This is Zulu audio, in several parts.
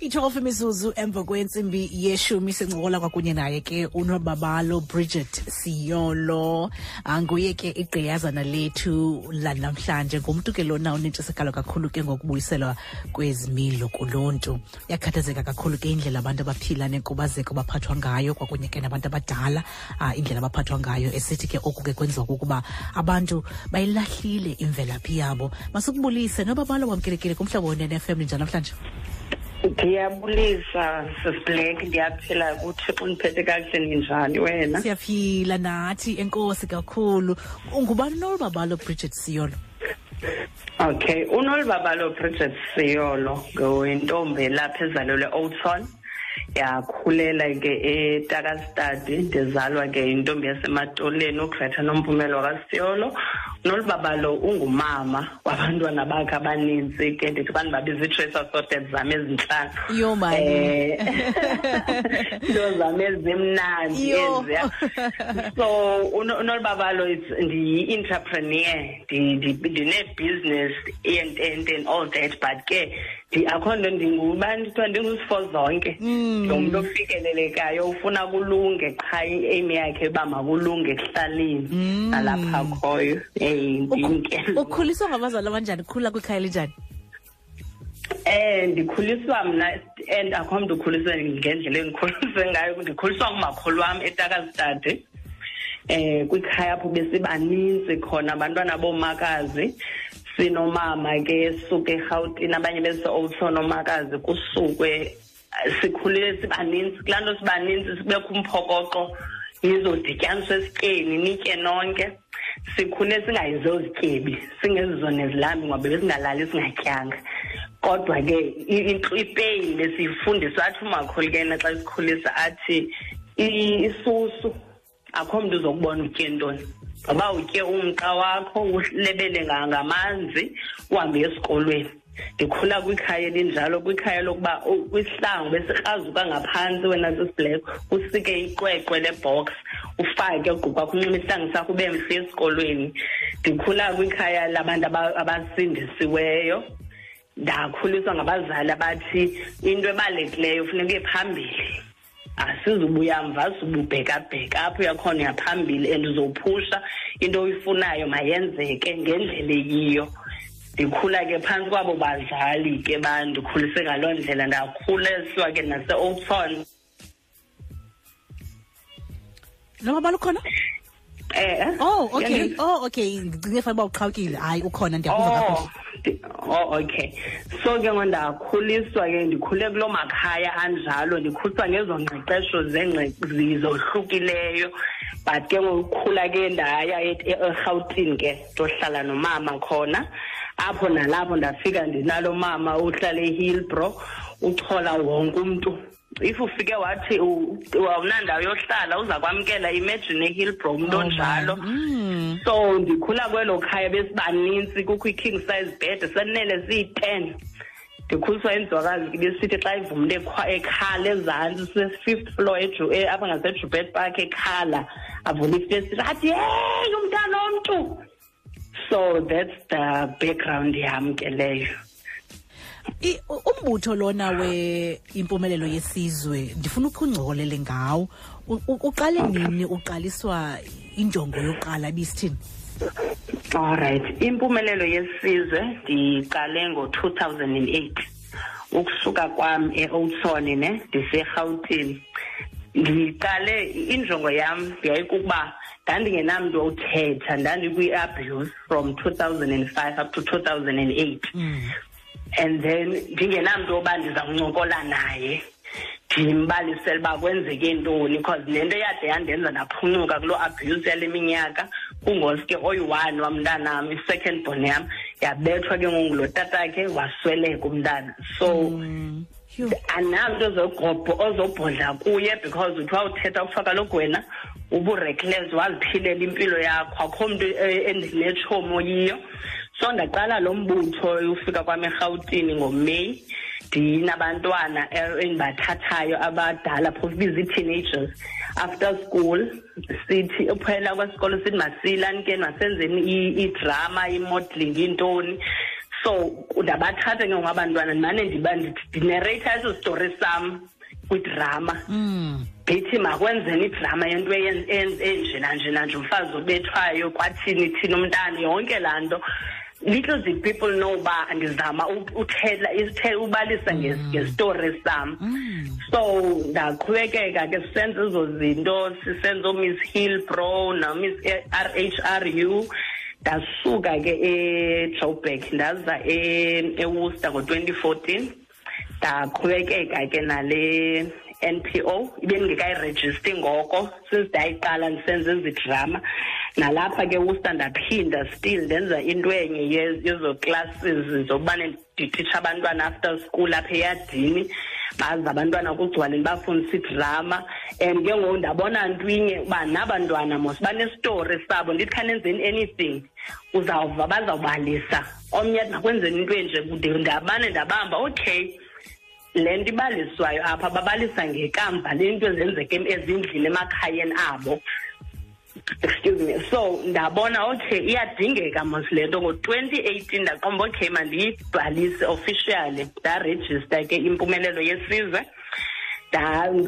i-12 imizuzu emva kwentsimbi yeshumi sincokola kwakunye naye ke unobabalo bridget siyolo. Nguye ke igqiyazana lethu lanamhlanje. Ngumntu ke lona unentshisekalo kakhulu ke ngokubuyiselwa kwezimilo kuluntu. Uyakhathazeka kakhulu ke indlela abantu abaphila nenkubazeko baphathwa ngayo kwakunye ke nabantu abadala. Ah, indlela abaphathwa ngayo esithi ke oku ke kwenziwa kukuba abantu bayilahlile imvelaphi yabo. Masukubulise nobabalo wamkelekile kumhlobo wenene-fm namhlanje ndiyabulisa sisiblack ndiyaphila kuthixo undiphethe kakuhle ninjani wena? Siyaphila nathi enkosi kakhulu. Ungubani nolubabalo bridget siyolo? Okay unolibabalo bridget siyolo ngowintombi lapha ezalelwe olton yakhulela ke etakastadi ndizalwa ke yintombi yasematoleni ugreta nompumelo wakasiyolo nolibabalo ungumama wabantwana bakhe abanintsi ke ndithi abantu babiza ii-tracer sorted zam ezintlanu. Yho, mani. Eh, zam ezimnandi eziya so uno- unolibabalo is- ndiyi-entrepreneur Ndi- ndi- ndine-business and, and, and all that but ke akho nto ndingubani kuthiwa ndingusifo zonke. Ndingumntu ofikelelekayo ufuna kulunge qha i-aim yakhe uba makulunge ekuhlaleni nalapha khoyo eyi ndim ke ukhuliswa ngabazali abanjani? Khula kwikhaya elinjani? Eh ndikhuliswa mna and akho mntu ukhuliswe ngendlela endikhuliswe ngayo. Ndikhuliswa ngumakhulu wam etakastade eh kwikhaya apho besibaninzi khona abantwana bomakazi sinomama ke suke erhawutini abanye bese-olton omakazi kusukwe. Sikhulile sibaninzi kulaa nto sibaninzi sibekho umphokoqo. Nizodityaniswa esityeni nitye nonke sikhule singayizozityebi singezizona ezilambi ngoba besingalali singatyanga kodwa ke i- i- ipeyini besiyifundiswa athi umakhulu ke yena xa sikhulisa athi i- isusu akho mntu uzokubona utye ntoni. Ngoba utye umqa wakho ulebele nga- ngamanzi uhambe esikolweni. Ndikhula kwikhaya elinjalo kwikhaya lokuba u- kwisihlangu besikrazuka ngaphantsi wena sisiblack usike iqweqwe lebhox ufake ugqu kwakho unxiba isihlangu sakho ube mhle esikolweni. Ndikhula kwikhaya labantu aba- abasindisiweyo. Ndakhuliswa ngabazali abathi into ebalulekileyo funeka uye phambili. Asizubuya mva sububhekabheka apho uyakhona uyaphambili and uzophusha into oyifunayo mayenzeke ngendlela eyiyo. Ndikhula ke phantsi kwabo bazali ke bandikhulise ngaloo ndlela ndakhuliswa ke nase-olton nobabalo ukhona eh oh okay. Oh okay. Ndicinge fanele uba uqhawukile. Hayi ukhona ndiyakuva Oh, kakuhle. ndi- oh okay. So ke ngo ndakhuliswa ke ndikhule kuloo makhaya anjalo ndikhuliswa ngezo ngqeqesho zizohlukileyo. But ke ngokukhula ke ndaya erhawutini ke ndohlala nomama khona. Apho nalapho ndafika ndinalo mama uhlala ehillbro uchola wonke umntu if ufike wathi awunandawo yohlala uza kwamkela imagine ehillbro umntu Oh, onjalo. Mm. so ndikhula kwelo khaya besibanintsi kukho i-king size bed senele siyi-ten. Ndikhuliswa yinzwakazi ke besithi xa iva umntu ekhwa- ekhala ezantsi se-fifth floor e- apha ngasejubet park ekhala avula ifestile athi yeyi umntana womntu. So that's the background yam ke leyo umbutho lona we impumelelo yesizwe ndifuna ukhe ungcolele ngawo. U- u- uqale nini uqaliswa injongo yokuqala ibisithini Alright, impumelelo yesizwe ndiqale ngo-2008 ukusuka kwam e-Oudtshoorn ne ndiseRhawutini. Ndiqale injongo yam yayikukuba ndandingenamntu othetha ndandikwi-abuse from 2005 up to 2008 and then ndingenamntu oba ndizawuncokola naye. Ndimbalisele uba kwenzeke ntoni because nento yade yandenza ndaphuncuka kuloo abuse yale minyaka. Kungoske oyi-one wamntanam i-second born yam yabethwa ke ngoku lo tatakhe wasweleka umntana. So anamntu ozogobho ozobhodla kuye because uthiwa uthetha kufa loku wena ubureckless waziphilela impilo yakho. Akho mntu eh, endinetshomo yiyo so ndaqala lo mbutho ufika kwam erhawutini ngomeyi. Ndinabantwana eh, endibathathayo abadala phofu biza ii-teenagers after school sithi uphela kwesikolo sithi masilanikeni masenzeni i- idrama i-modeling intoni so ndabathatha ke ngabantwana ndimane ndinarrata eso story sam kwidrama. Mm. ndithi makwenzeni idrama yento enjena njena nje umfazi obethwayo kwathini thina umntana yonke laa nto. Little did people know uba ndizama uthela ubalisa mm. ngestori sam mm. so ndaqhubekeka ke sisenza ezo zinto sisenza oomiss hillbronomiss r h r u. Ndasuka ke ejoburg ndaza eworcester ngo-twenty fourteen. Ndaqhubekeka ke nale NPO ibengekayirejisti ngoko. Since ndayiqala ndisenza ezi drama nalapha ke usta ndaphinda still ndenza into enye yezo classes zokubane ndititsha abantwana after school apha eyadini. Bazi abantwana kugcwaleni bafundisa idrama. And ke ngoku ndabona ntwinye uba nabantwana mos banestori sabo. Ndithi khanenzeni anything uzawuva bazawubalisa. Omnye nakwenzeni into enje ndabane ndabamba okay le nto ibaliswayo apha babalisa ngekamva lento ezenzeka ezindlini emakhayeni abo excuse me. So ndabona okay iyadingeka mos le nto. Ngo-twenty eighteen ndaqomba okay mandiyibhalise officially. Ndarejista ke impumelelo yesizwe.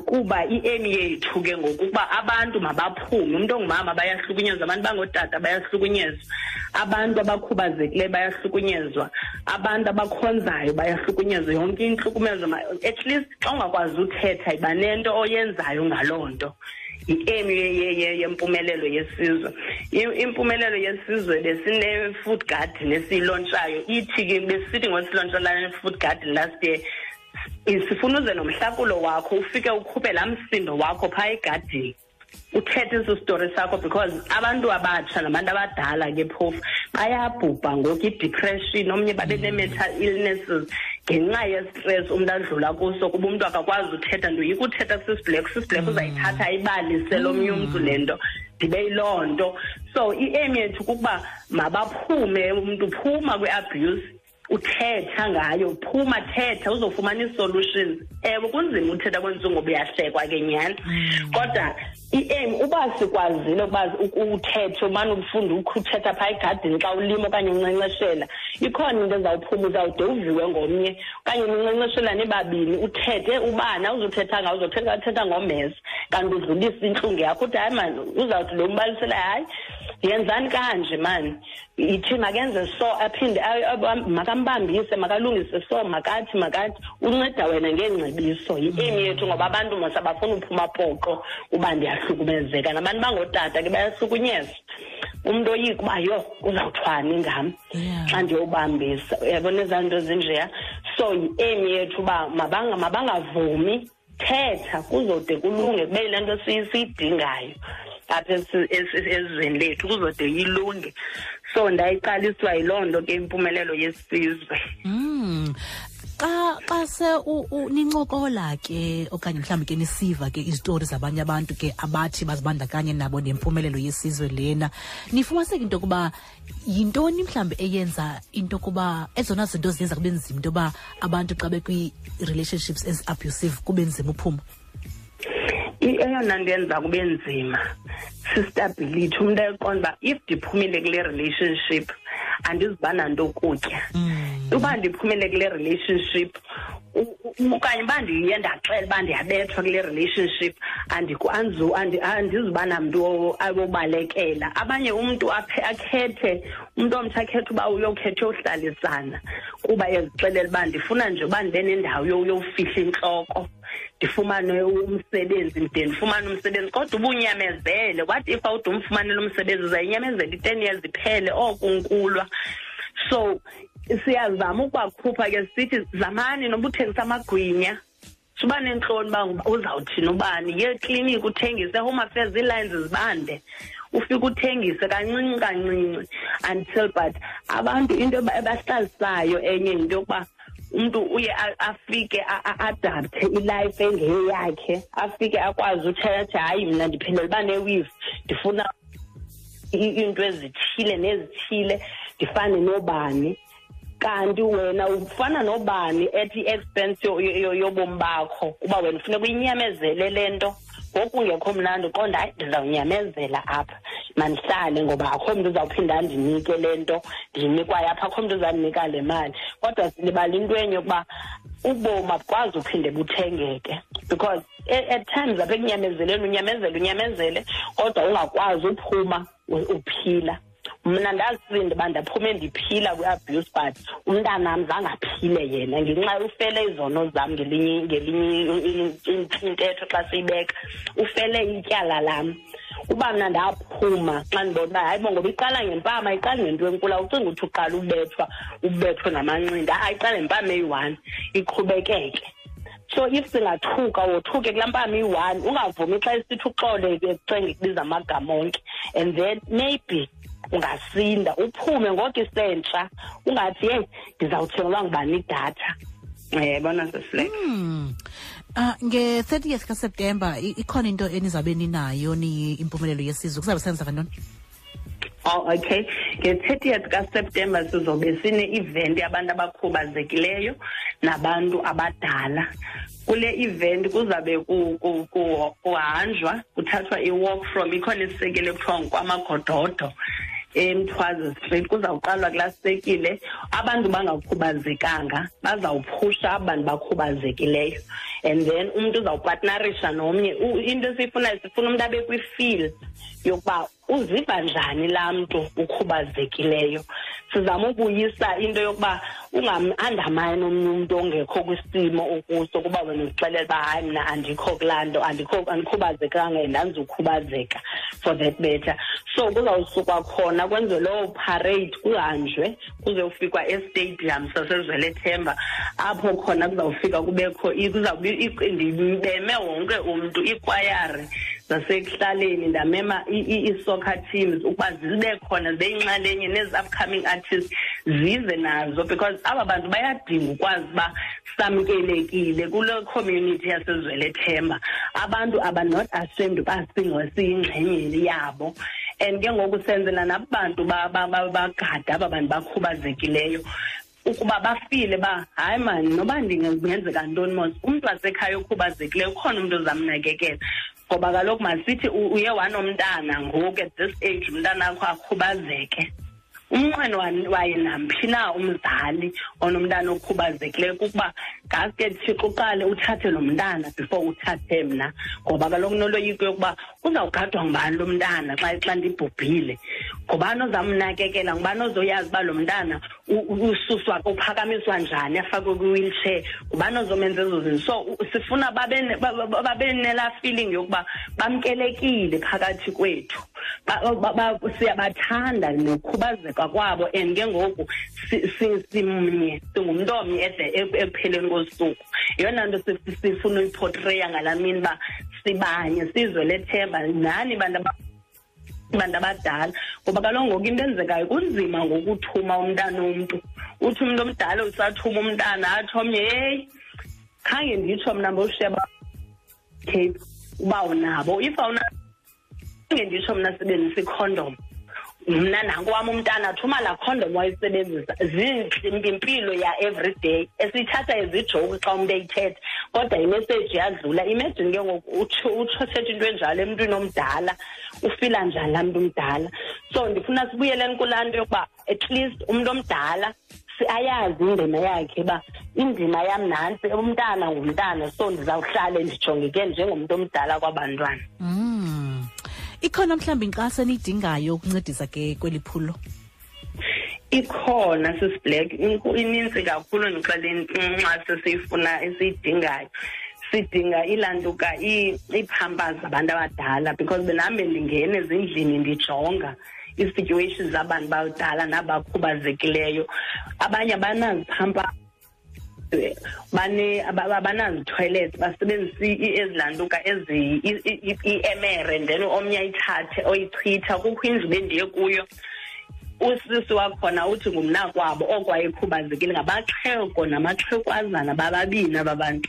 Kuba i-aim yethu ke ngokuba abantu mabaphume. Umntu ongumama bayahlukunyezwa abantu bangootata bayahlukunyezwa. Abantu abakhubazekileyo bayahlukunyezwa. Abantu abakhonzayo bayahlukunyezwa. Yonke intlukumezo at least xa ungakwazi uthetha iba nento oyenzayo ngaloo nto. Yi-aim yempumelelo yesizwe. Impumelelo yesizwe besine-food garden esiyilontshayo ithi ke besisithi ngosilontshana ne-food garden last year sifuna uze nomhlakulo wakho ufike ukhuphe laa msindo wakho phaa egadini. Uthethe eso story sakho because abantu abatsha nabantu abadala ke phofu bayabhubha ngoku i-depression omnye babe nee-mental illnesses ngenxa yestress umntu adlula kuso kuba umntu akakwazi uthetha ndoyika uthetha kusisibhleko sisibhleko uzayithatha ayibalise lomnye umntu le nto ndibe yiloo nto. So i-aim yethu kukuba mabaphume umntu phuma kwi-abuse uthetha ngayo phuma thetha uzofumana ii-solutions. Ewe kunzima uthetha kwenziwa ngoba uyahlekwa ke nyhani. Mm. kodwa i-aim uba sikwazile ukuba uthethe umane ufunda ukuthetha phaa egadini xa ulima okanye uncenceshela ikhona into ezawuphuma uzawude uviwe ngomnye okanye ninkcenkceshelane babini uthethe ubana uzothetha ngawo uzothetha ngomeza kanti udlulisa intlungu yakho uthi hayi mani uzawuthi lo mbalisela hayi yenzani kanje mani ithi makenze so aphinde makambambise makalungise so makathi makathi. Unceda wena ngeengcebiso yi-aim yethu ngoba abantu mos abafuna uphuma poqo uba ndiyahlukumezeka. Nabantu bangootata ke bayahlukunyezwa umntu oyika uba yho uzawuthwani ngam? Xa ndiyobambisa. Uyabona ezaa nto zinjeya? So yi-aim yethu uba mabangavumi thetha kuzode kulunge kube yile nto siyidingayo apha ezweni lethu kuzode yilunge so ndayiqaliswa yiloo nto ke impumelelo yesizwe. Mm. xa xa se nincokola ke okanye mhlawumbi ke nisiva ke izitori zabanye abantu ke abathi bazibandakanye nabo nempumelelo yesizwe lena nifumaniseke into yokuba yintoni mhlawumbi eyenza into yokuba ezona zinto ziyenza kube nzima into yoba abantu xa bekwi-relationships ezi-abusive kube nzima uphuma? Eyona nto yenza kube nzima sistability umntu eqonda uba if ndiphumile kule relationship andizuba nanto kutya mm. uba ndiphumile kule relationship okanye uba ndiye ndaxela uba ndiyabethwa kule relationship andizuba namntu ayobalekela abanye umntu akhethe umntu omtsha akhethe uba uyokhetha uyohlalisana kuba ezixelela uba ndifuna nje uba ndibe nendawo yofihla intloko ndifumane umsebenzi mde ndifumane umsebenzi kodwa uba unyamezele what if awude umfumanele umsebenzi uzayinyamezela i-ten years iphele? Oko nkulwa. So siyazama ukubakhupha ke sithi zamani noba uthengisa amagwinya suba nentloni uba uzawuthini ubani? Ye ekliniki uthengise home affairs ii-lines zibande. Ufike uthengise kancinci kancinci until but abantu into ebahlalisayo enye yinto yokuba umuntu uye afike adapte ilife engeyakhe afike akwazi uthetha hayi mna ndiphendela uba neweave ndifuna iinto ezithile nezithile ndifane nobani. Kanti wena ufana nobani at i-expense yobomi bakho kuba wena ufuneka uyinyamezele le nto ngoku ungekho mnandi uqonda hayi ndizawunyamezela apha. Mandihlale ngoba akho mntu uzawuphinda andinike le nto ndiyinikwayo apha akho mntu uzandinika le mali. Kodwa silibala into enye yokuba ubomi abukwazi uphinde buthengeke. Because at times apha ekunyamezeleni unyamezele unyamezele kodwa ungakwazi uphuma uphila. Mna ndazisinda uba ndaphume ndiphila kwi-abuse but umntanam zange aphile yena. Ngenxa ufele izono zam ngelinye ngelinye intetho xa siyibeka ufele ityala lam. Uba mna ndaphuma xa ndibona uba hayi bo ngoba iqala ngempama ayiqali ngento enkulu awucinga ukuthi uqala ubethwa ubethwe ngamancinda ayiqale ngempama eyi-one iqhubekeke. So if singathuka wothuke kulaa mpama iyi-one ungavumi xa isithi uxole ecenge kubiza amagama onke and then maybe ungasinda uphume ngoko isentsha ungathi yeyi ndizawuthengelwa ngubani idatha. Yebona sesiflex hmm. Uh nge-30th kaSeptember ikhona into enizawube ninayo niimpumelelo yesizwe kuzabe senza kantoni Oh okay. Nge-30th kaseptemba sizobe sine-event yabantu abakhubazekileyo nabantu abadala. Kule event kuzabe kuhanjwa kuthathwa i-walk from ikhona isisekelo ekuthiwa ngokwamagododo emthwazi street kuzawuqalwa kulasekile abantu bangakhubazekanga bazawuphusha abantu bakhubazekileyo. And then umntu uzawupatnarisha nomnye into esiyifunayo sifuna umntu abe kwi-feel yokuba uziva njani laa mntu ukhubazekileyo sizama ukuyisa into yokuba ungam-andamani omnye umntu ongekho kwisimo ukuso kuba wena uzixelela uba hayi mna andikho kulaa nto andikhubazekanga and andizukhubazeka for that better so kuzawusukwa khona kwenziwe loo parade kuhanjwe kuze ufikwa estadium sasezwelethemba apho khona kuzawufika kubekho ndibeme wonke umntu ikwayari zasekuhlaleni ndamema ii-soccer teams ukuba zibe khona zeyinxalenye nezi-upcoming artists zize nazo because aba bantu bayadinga ukwazi uba samkelekile kule community yasezwelethemba abantu aba-not ashamed uba siyingxenye yabo. And ke ngoku senzela nabo bantu bagada aba bantu bakhubazekileyo ukuba bafile ba hayi mani noba ndingenzeka ntoni mos? Umntu wasekhaya okhubazekileyo ukhona umntu ozamnakekela. Ngoba kaloku masithi uye wanomntana ngoku at this age umntana akho akhubazeke. Umnqweno waye namphi na umzali onomntana okhubazekileyo kukuba ngaske thixo uqale uthathe lo mntana before uthathe mna. Ngoba kaloku noloyiko yokuba uzawugadwa ngubani lo mntana xa xa ndibhubhile. Ngubani ozamnakekela ngubani ozoyazi uba lo mntana ususwa uphakamiswa njani afakwe kwi-wheelchair ngubani ozomenza ezo zinto. So sifuna babe nelaa feeling yokuba bamkelekile phakathi kwethu siyabathanda nokhubazeka kwabo and ke ngoku simnye singumntu omnye ekupheleni kosuku. Yeyona nto sifuna uyiportreya ngalaa mini uba sibanye sizwe lethemba nani bantu bantu abadala. Ngoba kaloku ngoku into enzekayo kunzima ngokuthuma umntana womntu uthi umntu omdala usathuma umntana athi omnye heyi khange nditsho mna mbosheba cape uba unabo. If awuna khange nditsho mna sebenzisa ikhondom mna nanko wam umntana athuma laa khondom wayisebenzisa zimpilo ya-every day. Esiyithatha ezijoki xa umntu eyithetha kodwa imeseji yadlula. Imagine ke ngoku utsho uthetha into enjalo emntwini omdala ufila njani laa mntu umdala so ndifuna sibuyeleni kulaa nto yokuba at least umntu omdala ayazi indima yakhe uba indima yam nantsi umntana ngumntana. So ndizawuhlale ndijongeke njengomntu omdala kwabantwana. Mm. Ikhona mhlawumbi inkxaso eniyidingayo ukuncedisa ke kweli phulo? Ikhona sisiblack inintsi kakhulu ndixeleni inkxaso esiyifuna esiyidingayo. Sidinga ilantuka ii-pampers zabantu abadala because benambe ndingene ezindlini ndijonga ii-situations zabantu badala nabakhubazekileyo abanye abanazipampers bane abanazitoilet basebenzisa ezilantuka i-emere then omnye ayithathe oyichitha kukho indlu bendiye kuyo. Usisi wakhona uthi ngumnakwabo okwayekhubazekile ngabaxheko namaxhegwazana bababini aba bantu.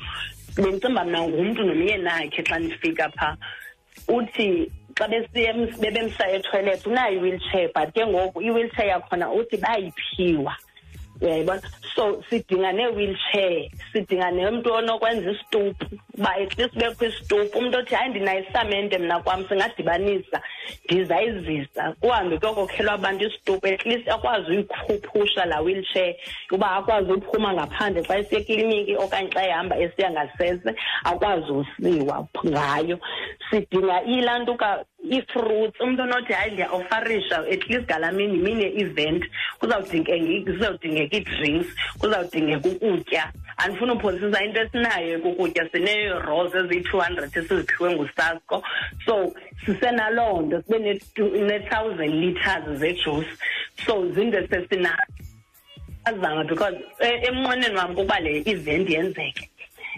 Bendicimba mna ngumntu nomyenakhe xa ndifika phaa uthi xa bebemsa etoilet unayo i-wheelchair but ke ngoku i-wheelchair yakhona uthi bayiphiwa uyayibona so sidinga nee-wheelchair sidinga nemntu onokwenza isitupu uba at least bekho isitupu umntu othi hayi ndinayo isamente mna kwam singadibanisa ndizayizisa. Kuhambe kuyokokhelwa abantu isitupu at least akwazi uyikhuphusha laa wheelchair uba akwazi uphuma ngaphandle xa esiya ekliniki okanye xa ehamba esiya ngasese akwazi usiwa ngayo. Sidinga ilantuka ii-fruits umntu onothi hayi ndiya-ofarisha at least ngalaa mini yimini ye-event kuzawudingeka ii-drinks kuzawudingeka ukutya. Andifuni upholisisa into esinayo kukutya sinee-rolls eziyi-two hundred esiziphiwe ngusasco. So sisenaloo nto sibe ne-thousand litres zejuice. So zinto esesinazo azama because emnqweneni wam kuba le event yenzeke.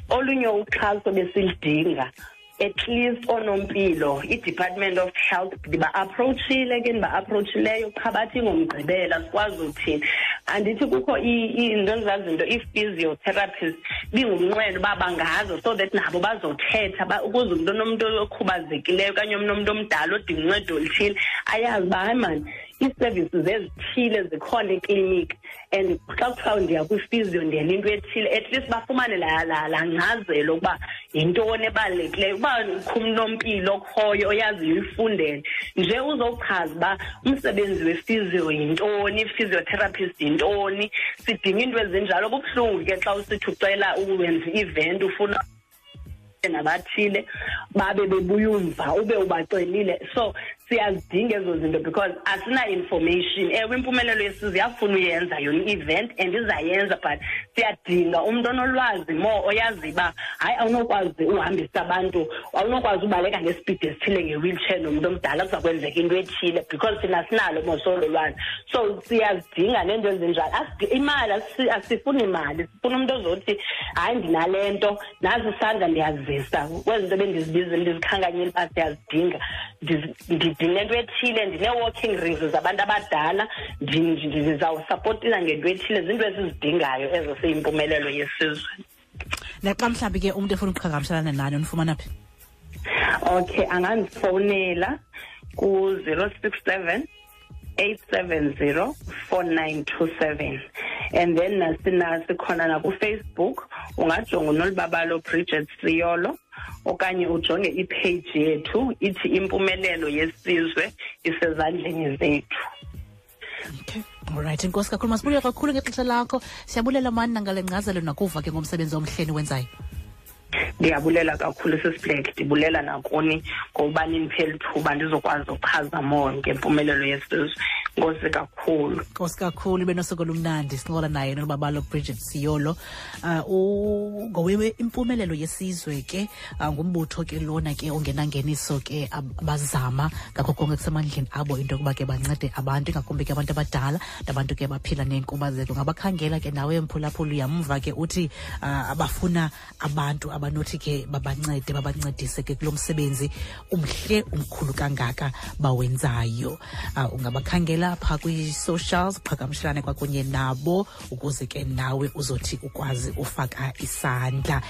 Olunye uxhaso besilidinga at least oonompilo i-department of health ndiba-approachile ke ndiba-approachileyo qha bathi ngomgqibela sikwazi uthini andithi kukho into ezaa zinto i-physiotherapist bingumnqweno uba bangazo so that nabo bazothetha ukuze umntu onomntu okhubazekileyo okanye omnomntu omdala odinga uncedo oluthile ayazi uba hayi mani ii-services ezithile zikhona ekliniki and xa kuthiwa ndiya kwifizio ndiyela into ethile at least bafumane laa nkcazelo ukuba yintoni ebalulekileyo uba khumnompilo okhoyo oyaziyo uyifundele. Nje uzochaza uba umsebenzi wefizio yintoni i-physiotherapist yintoni sidinga iinto ezinjalo. Kubuhlungu ke xa usithi ucela uwenza i-event ufuna nabathile babe bebuya umva ube ubacelile. So siyazidinga ezo zinto because asina-information ewe impumelelo yesizwe iyafuna uyenza yona i-event and izayenza but siyadinga umntu onolwazi more oyazi uba hayi awunokwazi uhambisa abantu awunokwazi ubaleka ngesipidi esithile nge-wheelchair nomntu omdala kuza kwenzeka into ethile because thina sinalo mosolo lwazi so siyazidinga neento ezinjalo. Imali asifuni imali. Sifuna umntu ozothi hayi ndinale nto nazi isandla ndiyazisa. Kwezi nto bendizibizile ndizikhankanyile uba siyazidinga. Ndinento ethile ndinee-walking rings zabantu abadala ndizawusapotisa ngento ethile zinto esizidingayo ezo seyimpumelelo yesizwe. Naxa mhlawumbi ke umntu efuna ukuqhagamshelana nani unifumana phi? Okay angandifowunela ku-zero six seven 8704927 and then sikhona nakufacebook ungajonga unolibabalo bridget siyolo okanye ujonge ipheji yethu ithi impumelelo yesizwe isezandleni zethu. Okay. Alright inkosi kakhulu masibulela kakhulu ngexesha lakho. Siyabulela mani nangale nkcazelo nakuva ke ngomsebenzi omhleni wenzayo ndiyabulela kakhulu sisiblek ndibulela nakuni ngokuba nindiphela ithuba ndizokwazi uchaza more ngempumelelo yesizwe nkosi kakhulu. Nkosi kakhulu ibe nosuku olumnandi sincola naye nolubabalo bridget siyolo. Um ngowe impumelelo yesizwe ke uh, ngumbutho ke lona ke ongenangeniso ke abazama ngakho konke kusemandleni abo into yokuba ke bancede abantu ingakumbi ke abantu abadala nabantu ke baphila neenkubazeko. Ngabakhangela ke nawe mphulaphula uyamva ke uthi uh, abafuna abantu abanothi ke babancede babancedise ke kulo msebenzi umhle umkhulu kangaka bawenzayo. Uh, ungabakhangela pha kwi-socials uqhagamshelane kwakunye nabo ukuze ke nawe uzothi ukwazi ufaka isandla